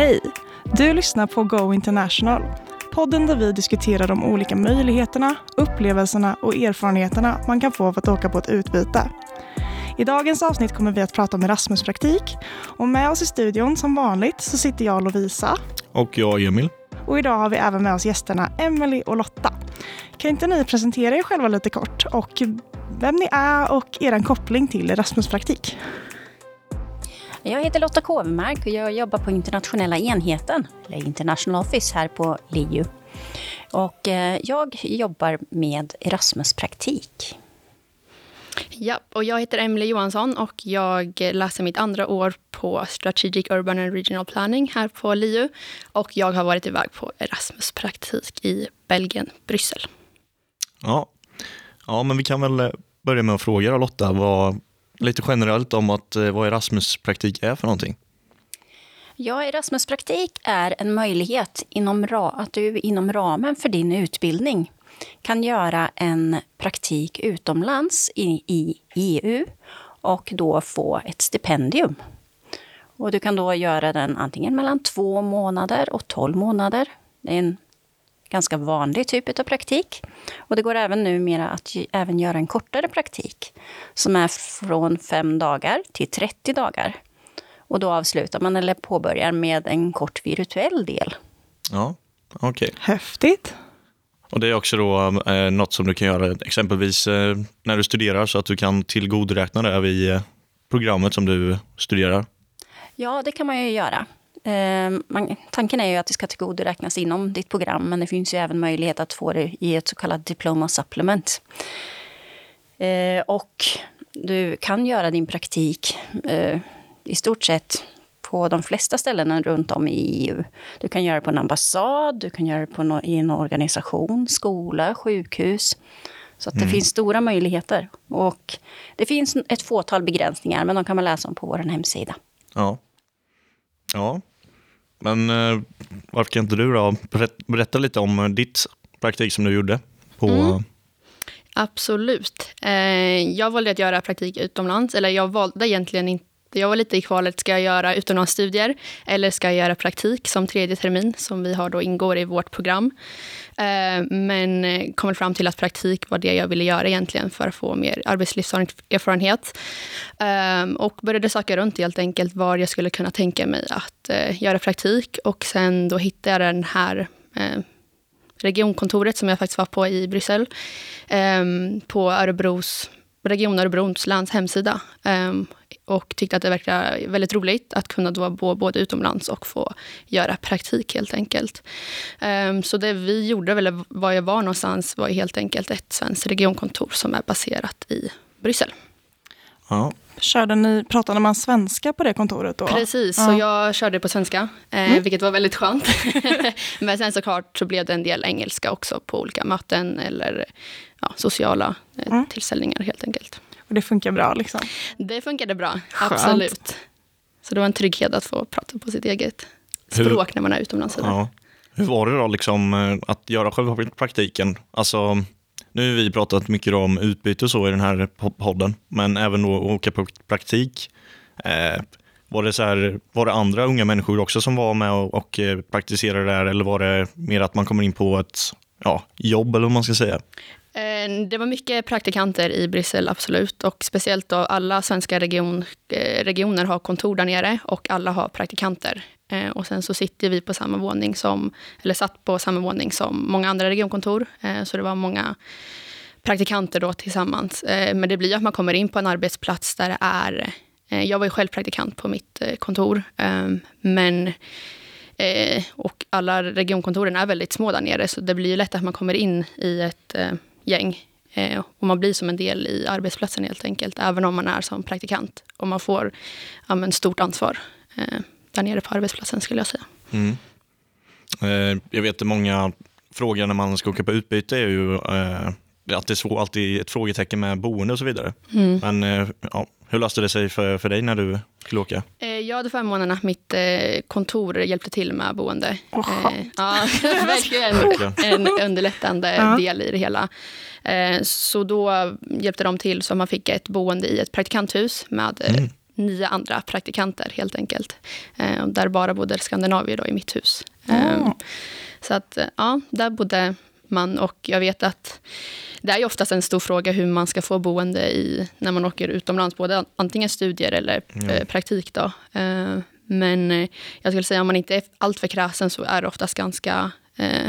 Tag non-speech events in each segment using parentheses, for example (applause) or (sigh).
Hej! Du lyssnar på Go International. Podden där vi diskuterar de olika möjligheterna, upplevelserna och erfarenheterna man kan få av att åka på ett utbyte. I dagens avsnitt kommer vi att prata om Erasmus-praktik. Och med oss i studion som vanligt så sitter jag Lovisa. Och jag Emil. Och idag har vi även med oss gästerna Emily och Lotta. Kan inte ni presentera er själva lite kort och vem ni är och er koppling till Erasmus-praktik? Jag heter Lotta Kåvemark och jag jobbar på internationella enheten, eller International Office här på LiU. Och eh, jag jobbar med Erasmus-praktik. Ja, och jag heter Emily Johansson och jag läser mitt andra år på Strategic Urban and Regional Planning här på LiU. Och jag har varit iväg på Erasmus-praktik i Belgien, Bryssel. Ja. ja, men vi kan väl börja med att fråga Lotta vad, lite generellt om att, eh, vad Erasmus-praktik är för någonting. Ja, Erasmus-praktik är en möjlighet inom att du inom ramen för din utbildning kan göra en praktik utomlands i, i EU och då få ett stipendium. Och du kan då göra den antingen mellan två månader och tolv månader. Det är en ganska vanlig typ av praktik. Och det går även numera att även göra en kortare praktik som är från fem dagar till 30 dagar. Och då avslutar man eller påbörjar med en kort virtuell del. Ja, okej. Okay. Häftigt. Och det är också då eh, något som du kan göra exempelvis eh, när du studerar så att du kan tillgodoräkna det vid eh, programmet som du studerar? Ja, det kan man ju göra. Eh, man, tanken är ju att det ska tillgodoräknas inom ditt program, men det finns ju även möjlighet att få det i ett så kallat diploma supplement. Eh, och du kan göra din praktik eh, i stort sett på de flesta ställena runt om i EU. Du kan göra det på en ambassad, du kan göra det på no i en organisation, skola, sjukhus. Så det mm. finns stora möjligheter. Och det finns ett fåtal begränsningar, men de kan man läsa om på vår hemsida. Ja. Ja. Men eh, varför kan inte du då berätta lite om eh, ditt praktik som du gjorde? på... Mm. Absolut. Eh, jag valde att göra praktik utomlands. Eller jag valde egentligen inte jag var lite i kvalet, ska jag göra utomlandsstudier eller ska jag göra praktik som tredje termin som vi har då ingår i vårt program. Eh, men eh, kom fram till att praktik var det jag ville göra egentligen för att få mer arbetslivserfarenhet. Ehm, och började söka runt helt enkelt var jag skulle kunna tänka mig att eh, göra praktik och sen då hittade jag den här regionkontoret som jag faktiskt var på i Bryssel ehm, på Örebros Region Örebrons läns hemsida ehm, och tyckte att det verkade väldigt roligt att kunna då bo både utomlands och få göra praktik helt enkelt. Ehm, så det vi gjorde, eller var jag var någonstans, var helt enkelt ett svenskt regionkontor som är baserat i Bryssel. Ja. Körde ni, pratade man svenska på det kontoret då? Precis, ja. så jag körde på svenska, eh, mm. vilket var väldigt skönt. (laughs) Men sen såklart så blev det en del engelska också på olika möten eller ja, sociala eh, mm. tillställningar helt enkelt. Och det funkar bra liksom? Det funkade bra, Skönt. absolut. Så det var en trygghet att få prata på sitt eget språk Hur, när man är utomlands. Ja. Hur var det då liksom, eh, att göra själva praktiken? Alltså, nu har vi pratat mycket om utbyte och så i den här podden, men även då åka på praktik. Eh, var det, så här, var det andra unga människor också som var med och, och eh, praktiserade där eller var det mer att man kommer in på ett ja, jobb eller vad man ska säga? Eh, det var mycket praktikanter i Bryssel, absolut. Och speciellt då alla svenska region, eh, regioner har kontor där nere och alla har praktikanter. Eh, och sen så sitter vi på samma våning som, eller satt på samma våning som många andra regionkontor. Eh, så det var många praktikanter då tillsammans. Eh, men det blir att man kommer in på en arbetsplats där det är... Eh, jag var ju själv praktikant på mitt kontor, ehm, men och alla regionkontoren är väldigt små där nere, så det blir ju lätt att man kommer in i ett gäng. Och man blir som en del i arbetsplatsen helt enkelt, även om man är som praktikant. Och man får ja, men, stort ansvar eh, där nere på arbetsplatsen skulle jag säga. Mm. Eh, jag vet att många frågor när man ska åka på utbyte är ju eh, att det är alltid ett frågetecken med boende och så vidare. Mm. Men eh, ja, hur löste det sig för, för dig när du skulle åka? Eh, jag hade förmånen att mitt kontor hjälpte till med boende. Oh, ja, (laughs) verkligen en underlättande ja. del i det hela. Så då hjälpte de till så man fick ett boende i ett praktikanthus med mm. Nio andra praktikanter helt enkelt. Eh, där bara bodde skandinavier då i mitt hus. Mm. Så att, ja, där bodde man och jag vet att det är ju oftast en stor fråga hur man ska få boende i, när man åker utomlands, både antingen studier eller Ja. praktik. Då. Men jag skulle säga om man inte är alltför kräsen så är det oftast ganska eh,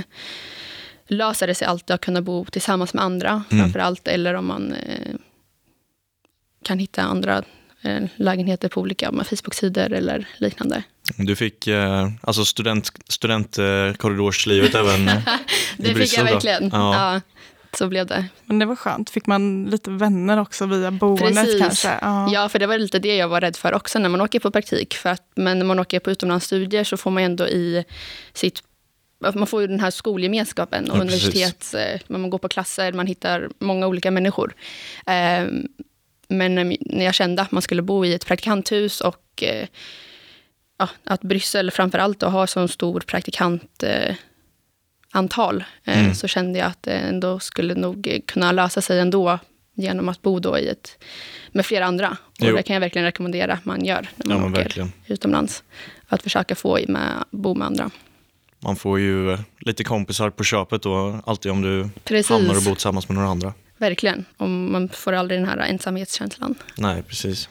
löser det sig alltid att kunna bo tillsammans med andra Mm. framför allt. Eller om man eh, kan hitta andra eh, lägenheter på olika med Facebook-sidor eller liknande. Du fick eh, alltså student, studentkorridorslivet även (laughs) i Det fick Bryssel jag verkligen. Ja. Ja. så blev det. Men det var skönt. Fick man lite vänner också via boendet Precis. kanske? Ja. Ja, för det var lite det jag var rädd för också när man åker på praktik. För att, men när man åker på utomlandsstudier så får man ändå i sitt man får ju den här skolgemenskapen och Ja, universitet. eh, Man går på klasser, man hittar många olika människor. Eh, Men när jag kände att man skulle bo i ett praktikanthus och eh, ja, att Bryssel framför allt har så stor praktikantantal antal, eh, Mm. så kände jag att det ändå skulle nog kunna lösa sig ändå genom att bo då i ett, med flera andra. Och Jo. det kan jag verkligen rekommendera att man gör när Ja, man men åker verkligen. utomlands. Att försöka få i med, bo med andra. Man får ju eh, lite kompisar på köpet då, alltid om du Precis. hamnar och bor tillsammans med några andra. Verkligen. Och man får aldrig den här ensamhetskänslan. Nej, precis.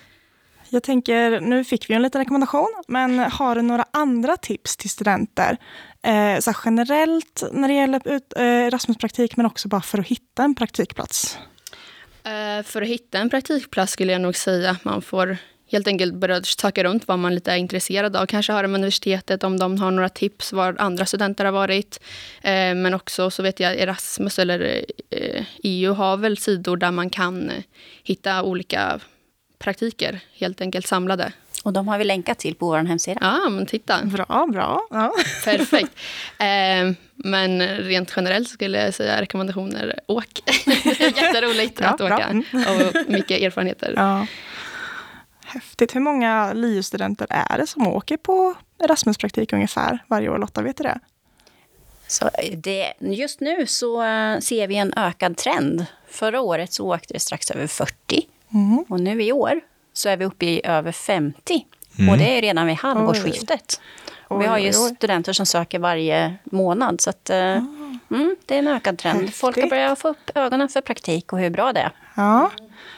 Jag tänker, nu fick vi en liten rekommendation, men har du några andra tips till studenter? Eh, så generellt när det gäller ut, eh, Erasmuspraktik, men också bara för att hitta en praktikplats. Eh, För att hitta en praktikplats skulle jag nog säga att man får helt enkelt börja söka runt vad man lite är intresserad av. Kanske höra med universitetet om de har några tips var andra studenter har varit. Eh, Men också så vet jag Erasmus eller eh, EU har väl sidor där man kan eh, hitta olika praktiker helt enkelt samlade. Och de har vi länkat till på vår hemsida. Ja, men titta. Bra, bra. Ja. (laughs) Perfekt. Eh, men rent generellt skulle jag säga rekommendationer. Åk. (laughs) Jätteroligt Ja, att bra. åka. Mm. Och mycket erfarenheter. Ja. Häftigt. Hur många LiU-studenter är det som åker på Erasmuspraktik ungefär varje år? Lotta, vet du det? Så det, just nu så eh, ser vi en ökad trend. Förra året så åkte det strax över 40 Mm. och nu i år så är vi uppe i över 50. Mm. Och det är redan vid halvårsskiftet. Och vi Oj, har ju oj, oj. studenter som söker varje månad. Så att, eh, mm, det är en ökad trend. Folk har Häftigt. börjat få upp ögonen för praktik och hur bra det är. Ja,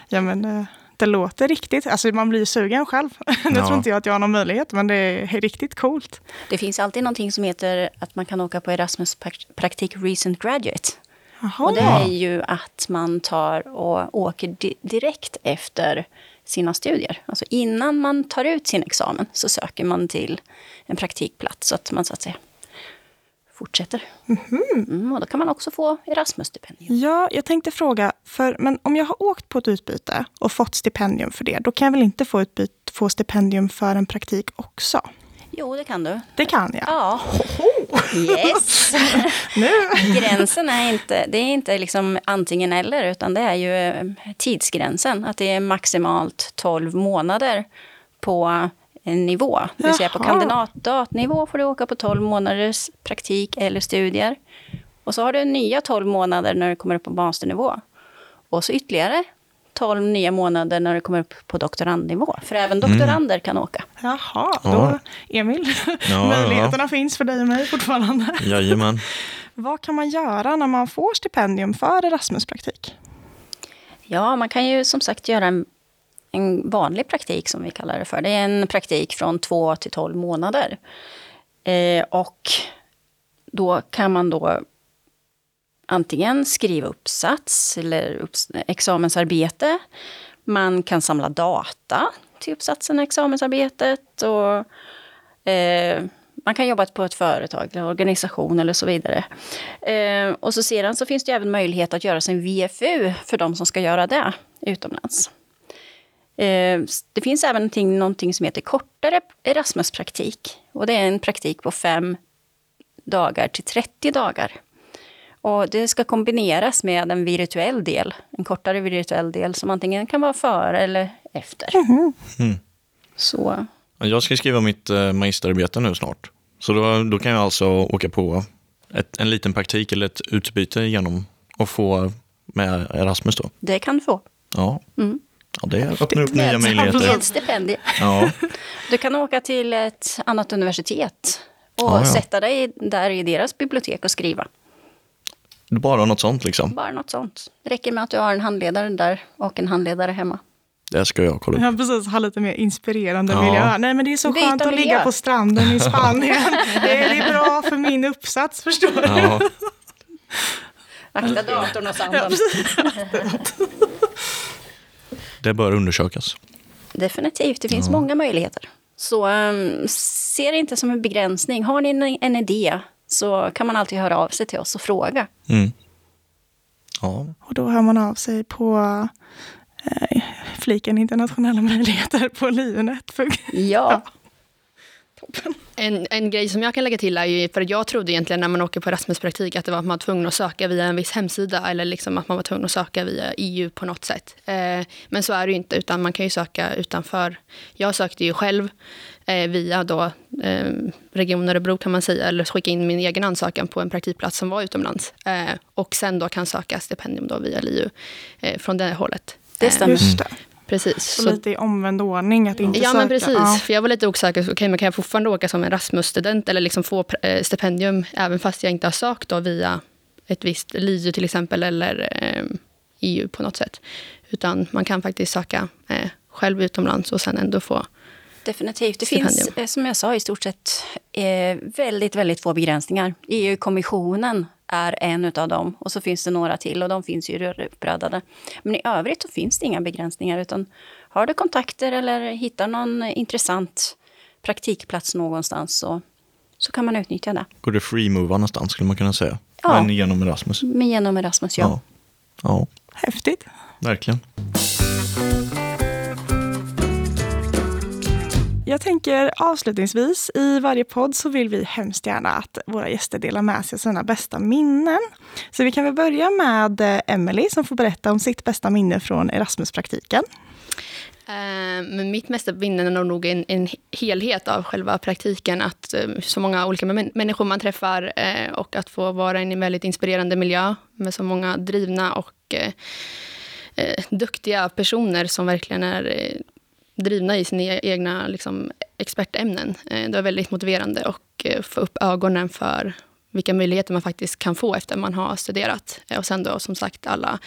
ja men det, låter riktigt. Alltså man blir ju sugen själv. (laughs) Nu Ja. tror inte jag att jag har någon möjlighet, men det är riktigt coolt. Det finns alltid någonting som heter att man kan åka på Erasmus prak- praktik Recent Graduate. Jaha. Och det är ju att man tar och åker di- direkt efter sina studier. Alltså innan man tar ut sin examen så söker man till en praktikplats så att man så att säga fortsätter. Mm, och då kan man också få Erasmus-stipendium. Ja, jag tänkte fråga, för, men om jag har åkt på ett utbyte och fått stipendium för det, då kan jag väl inte få, utbyte, få stipendium för en praktik också? Jo, det kan du. Det kan jag. Ja. Yes! (laughs) Nu. Gränsen är inte, det är inte liksom antingen eller, utan det är ju eh, tidsgränsen. Att det är maximalt 12 månader på nivå. Det vill säga på kandidatnivå får du åka på 12 månaders praktik eller studier. Och så har du nya 12 månader när du kommer upp på masternivå. Och så ytterligare 12 nya månader när du kommer upp på doktorandnivå. För även doktorander kan åka. Jaha, Ja. då, Emil, (laughs) ja. möjligheterna finns för dig och mig fortfarande. Jajamän. (laughs) Vad kan man göra när man får stipendium för Erasmuspraktik? Ja, man kan ju som sagt göra en, en vanlig praktik som vi kallar det för. Det är en praktik från 2 till 12 månader. Eh, och då kan man då antingen skriva uppsats eller upps, examensarbete. Man kan samla data till uppsatsen och examensarbetet. Och, eh, man kan jobba på ett företag eller organisation eller så vidare. Eh, och så sedan så finns det även möjlighet att göra sin VFU för de som ska göra det utomlands. Eh, det finns även någonting, någonting som heter kortare Erasmus-praktik. Och det är en praktik på fem dagar till 30 dagar. Och det ska kombineras med en virtuell del, en kortare virtuell del som antingen kan vara före eller efter. Mm. Så Jag ska skriva mitt eh, magisterarbete nu snart. Så då, då kan jag alltså åka på ett, en liten praktik eller ett utbyte genom och få med Erasmus då. det kan du få. Ja, Mm. Ja, det öppnar upp nya möjligheter. (laughs) Med stipendium. Ja, Du kan åka till ett annat universitet och Ja, ja. sätta dig där i deras bibliotek och skriva. bara något sånt liksom. Bara något sånt. Det räcker med att du har en handledare där och en handledare hemma. Det ska jag kolla upp. Ja, precis. Ha lite mer inspirerande Ja. miljö. Nej, men det är så Byta skönt att miljö. ligga på stranden i (laughs) Spanien. det, är, det är bra för min uppsats, förstår du? Ja, Akta datorn och sanden. (laughs) det bör undersökas. Definitivt, det finns många möjligheter. Så um, se det inte som en begränsning. Har ni en, en idé så kan man alltid höra av sig till oss och fråga. Mm. Ja, Och då hör man av sig på eh, fliken internationella (laughs) möjligheter på Livenet. Ja, En, en grej som jag kan lägga till är ju, för jag trodde egentligen när man åker på Erasmus-praktik att det var att man var tvungen att söka via en viss hemsida eller liksom att man var tvungen att söka via EU på något sätt. Eh, men så är det ju inte, utan man kan ju söka utanför. Jag sökte ju själv eh, via då, eh, Region Örebro kan man säga, eller skicka in min egen ansökan på en praktikplats som var utomlands. Eh, och sen då kan söka stipendium då via LiU eh, från det hållet. Det Eh, stämmer. Precis. Så Så lite i omvänd ordning, att inte Ja, söka. men precis. Ja. För jag var lite osäker. så, Okej, men kan jag fortfarande åka som Erasmus-student eller liksom få eh, stipendium även fast jag inte har sökt då via ett visst LiU till exempel eller eh, EU på något sätt. Utan man kan faktiskt söka eh, själv utomlands och sen ändå få definitivt. Det Stipendium. finns, eh, som jag sa, i stort sett eh, väldigt, väldigt få begränsningar. EU-kommissionen är en av dem och så finns det några till och de finns ju uppradade. Men i övrigt så finns det inga begränsningar utan har du kontakter eller hittar någon intressant praktikplats någonstans så, så kan man utnyttja det. går det free-mova någonstans skulle man kunna säga. Ja. Men genom Erasmus. Men genom Erasmus, ja. Ja. ja, Häftigt. verkligen. Jag tänker avslutningsvis, i varje podd så vill vi hemskt gärna att våra gäster delar med sig av sina bästa minnen. Så vi kan väl börja med eh, Emelie som får berätta om sitt bästa minne från Erasmus-praktiken. Eh, men mitt mesta minne är nog en, en helhet av själva praktiken. Att eh, så många olika människor man träffar och att få vara i en väldigt inspirerande miljö med så många drivna och eh, eh, duktiga personer som verkligen är eh, drivna i sina e- egna liksom, expertämnen. Eh, det var väldigt motiverande och eh, få upp ögonen för vilka möjligheter man faktiskt kan få efter man har studerat. Eh, Och sen då som sagt alla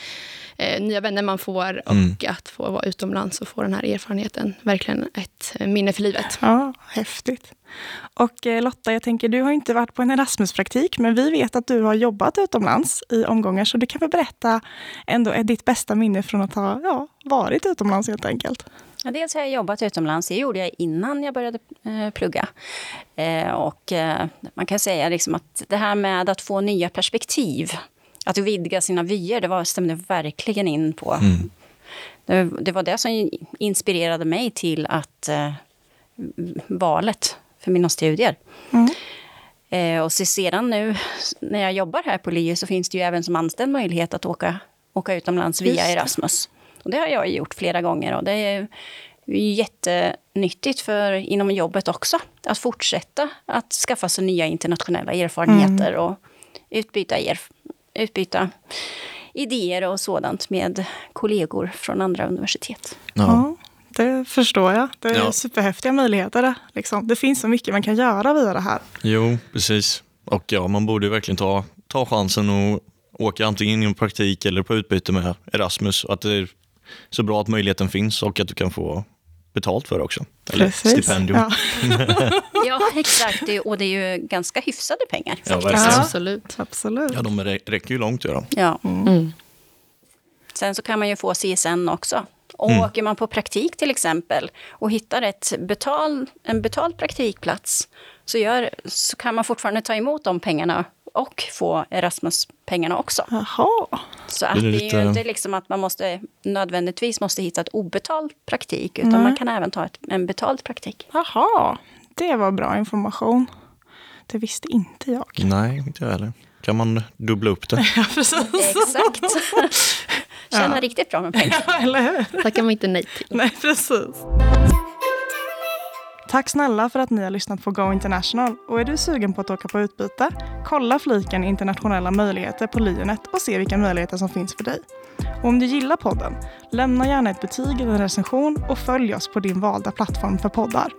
eh, nya vänner man får och Mm. att få vara utomlands och få den här erfarenheten. Verkligen ett minne för livet. Ja, häftigt. Och eh, Lotta, jag tänker du har inte varit på en Erasmus-praktik, men vi vet att du har jobbat utomlands i omgångar, så du kan väl berätta ändå är ditt bästa minne från att ha ja, varit utomlands helt enkelt. Ja, dels har jag jobbat utomlands. Det gjorde jag innan jag började eh, plugga. Eh, och eh, man kan säga liksom att det här med att få nya perspektiv, att vidga sina vyer, det var, stämde verkligen in på. Det, det var det som inspirerade mig till att eh, valet för mina studier. Mm. Eh, och så sedan nu när jag jobbar här på LiU så finns det ju även som anställd möjlighet att åka, åka utomlands Just via. Erasmus. Och det har jag gjort flera gånger och det är jättenyttigt för inom jobbet också. Att fortsätta att skaffa sig nya internationella erfarenheter Mm. och utbyta, erf- utbyta idéer och sådant med kollegor från andra universitet. Ja. Det förstår jag. Det är Ja. superhäftiga möjligheter. det, Liksom. Det finns så mycket man kan göra via det här. Jo, precis. Och ja, man borde ju verkligen ta, ta chansen och åka antingen in i praktik eller på utbyte med Erasmus. Att det så bra att möjligheten finns och att du kan få betalt för det också. Eller stipendium. Ja, (laughs) Ja, exakt. Och det är ju ganska hyfsade pengar. Ja. Ja. Absolut. absolut. Ja, de rä- räcker ju långt. Gör de. Ja. Mm. Sen så kan man ju få CSN också. Och Mm. Åker man på praktik till exempel och hittar ett betal, en betald praktikplats så, gör, så kan man fortfarande ta emot de pengarna och få Erasmus-pengarna också. Jaha. Så att Det det är är, lite- ju inte liksom att man måste nödvändigtvis måste hitta ett obetald praktik utan Nej. man kan även ta ett, en betald praktik. Jaha, det var bra information. Det visste inte jag. Nej, inte jag heller. Kan man dubbla upp det? (laughs) Ja, precis. Exakt. (laughs) Tjäna Ja. riktigt bra med pengar. Eller hur? Tackar man inte nej till. Nej, precis. Tack snälla för att ni har lyssnat på Go International. Och är du sugen på att åka på utbyte? Kolla fliken internationella möjligheter på Lionet och se vilka möjligheter som finns för dig. Och om du gillar podden, lämna gärna ett betyg eller en recension och följ oss på din valda plattform för poddar.